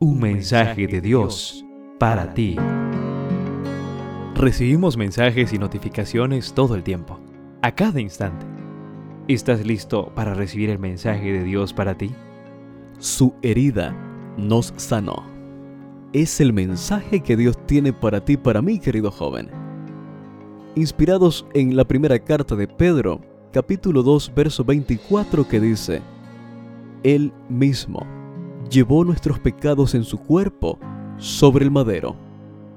Un mensaje de Dios para ti. Recibimos mensajes y notificaciones todo el tiempo, a cada instante. ¿Estás listo para recibir el mensaje de Dios para ti? Su herida nos sanó. Es el mensaje que Dios tiene para ti, para mí, querido joven. Inspirados en la primera carta de Pedro, capítulo 2, verso 24, que dice, Él mismo llevó nuestros pecados en su cuerpo sobre el madero,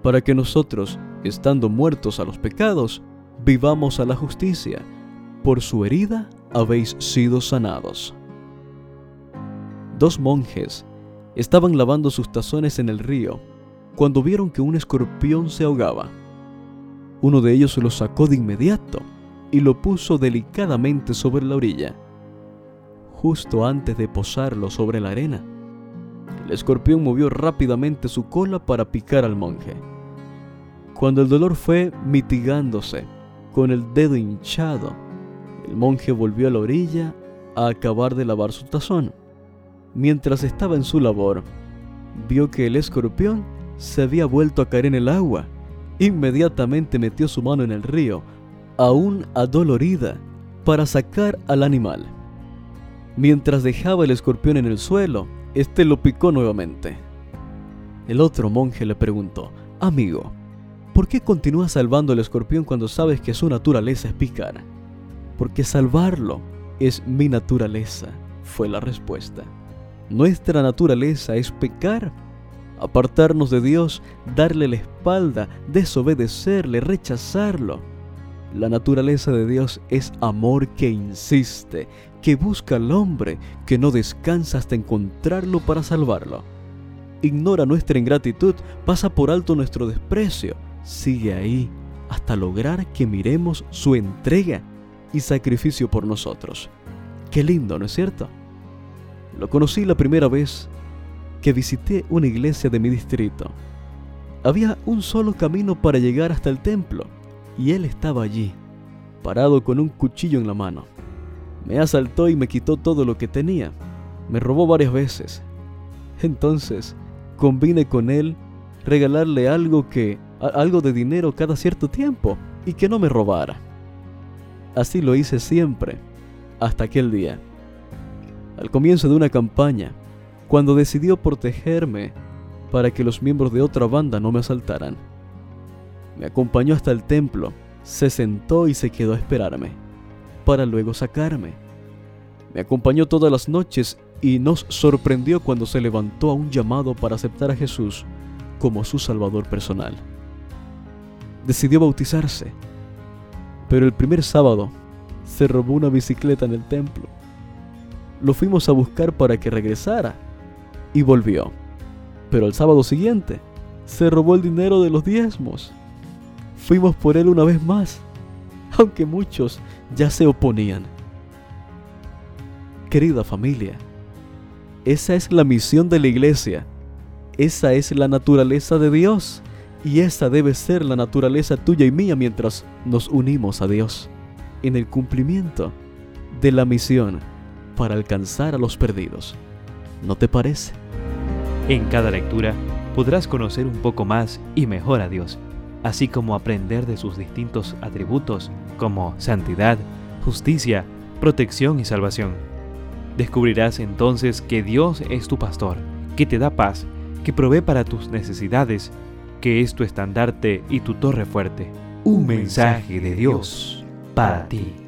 para que nosotros, estando muertos a los pecados, vivamos a la justicia. Por su herida habéis sido sanados. Dos monjes estaban lavando sus tazones en el río cuando vieron que un escorpión se ahogaba. Uno de ellos lo sacó de inmediato y lo puso delicadamente sobre la orilla, justo antes de posarlo sobre la arena. El escorpión movió rápidamente su cola para picar al monje. Cuando el dolor fue mitigándose, con el dedo hinchado, el monje volvió a la orilla a acabar de lavar su tazón. Mientras estaba en su labor, vio que el escorpión se había vuelto a caer en el agua. Inmediatamente metió su mano en el río, aún adolorida, para sacar al animal. Mientras dejaba el escorpión en el suelo, este lo picó nuevamente. El otro monje le preguntó, Amigo, ¿por qué continúas salvando al escorpión cuando sabes que su naturaleza es picar? Porque salvarlo es mi naturaleza, fue la respuesta. Nuestra naturaleza es pecar, apartarnos de Dios, darle la espalda, desobedecerle, rechazarlo. La naturaleza de Dios es amor que insiste, que busca al hombre, que no descansa hasta encontrarlo para salvarlo. Ignora nuestra ingratitud, pasa por alto nuestro desprecio, sigue ahí hasta lograr que miremos su entrega y sacrificio por nosotros. Qué lindo, ¿no es cierto? Lo conocí la primera vez que visité una iglesia de mi distrito. Había un solo camino para llegar hasta el templo y él estaba allí, parado con un cuchillo en la mano. Me asaltó y me quitó todo lo que tenía. Me robó varias veces. Entonces, convine con él regalarle algo que algo de dinero cada cierto tiempo y que no me robara. Así lo hice siempre, hasta aquel día. Al comienzo de una campaña, cuando decidió protegerme para que los miembros de otra banda no me asaltaran. Me acompañó hasta el templo, se sentó y se quedó a esperarme, para luego sacarme. Me acompañó todas las noches y nos sorprendió cuando se levantó a un llamado para aceptar a Jesús como su Salvador personal. Decidió bautizarse, pero el primer sábado se robó una bicicleta en el templo. Lo fuimos a buscar para que regresara y volvió. Pero el sábado siguiente se robó el dinero de los diezmos fuimos por él una vez más, aunque muchos ya se oponían. Querida familia, esa es la misión de la iglesia, esa es la naturaleza de Dios y esa debe ser la naturaleza tuya y mía mientras nos unimos a Dios en el cumplimiento de la misión para alcanzar a los perdidos. ¿No te parece? En cada lectura podrás conocer un poco más y mejor a Dios así como aprender de sus distintos atributos como santidad, justicia, protección y salvación. Descubrirás entonces que Dios es tu pastor, que te da paz, que provee para tus necesidades, que es tu estandarte y tu torre fuerte. Un mensaje de Dios para ti.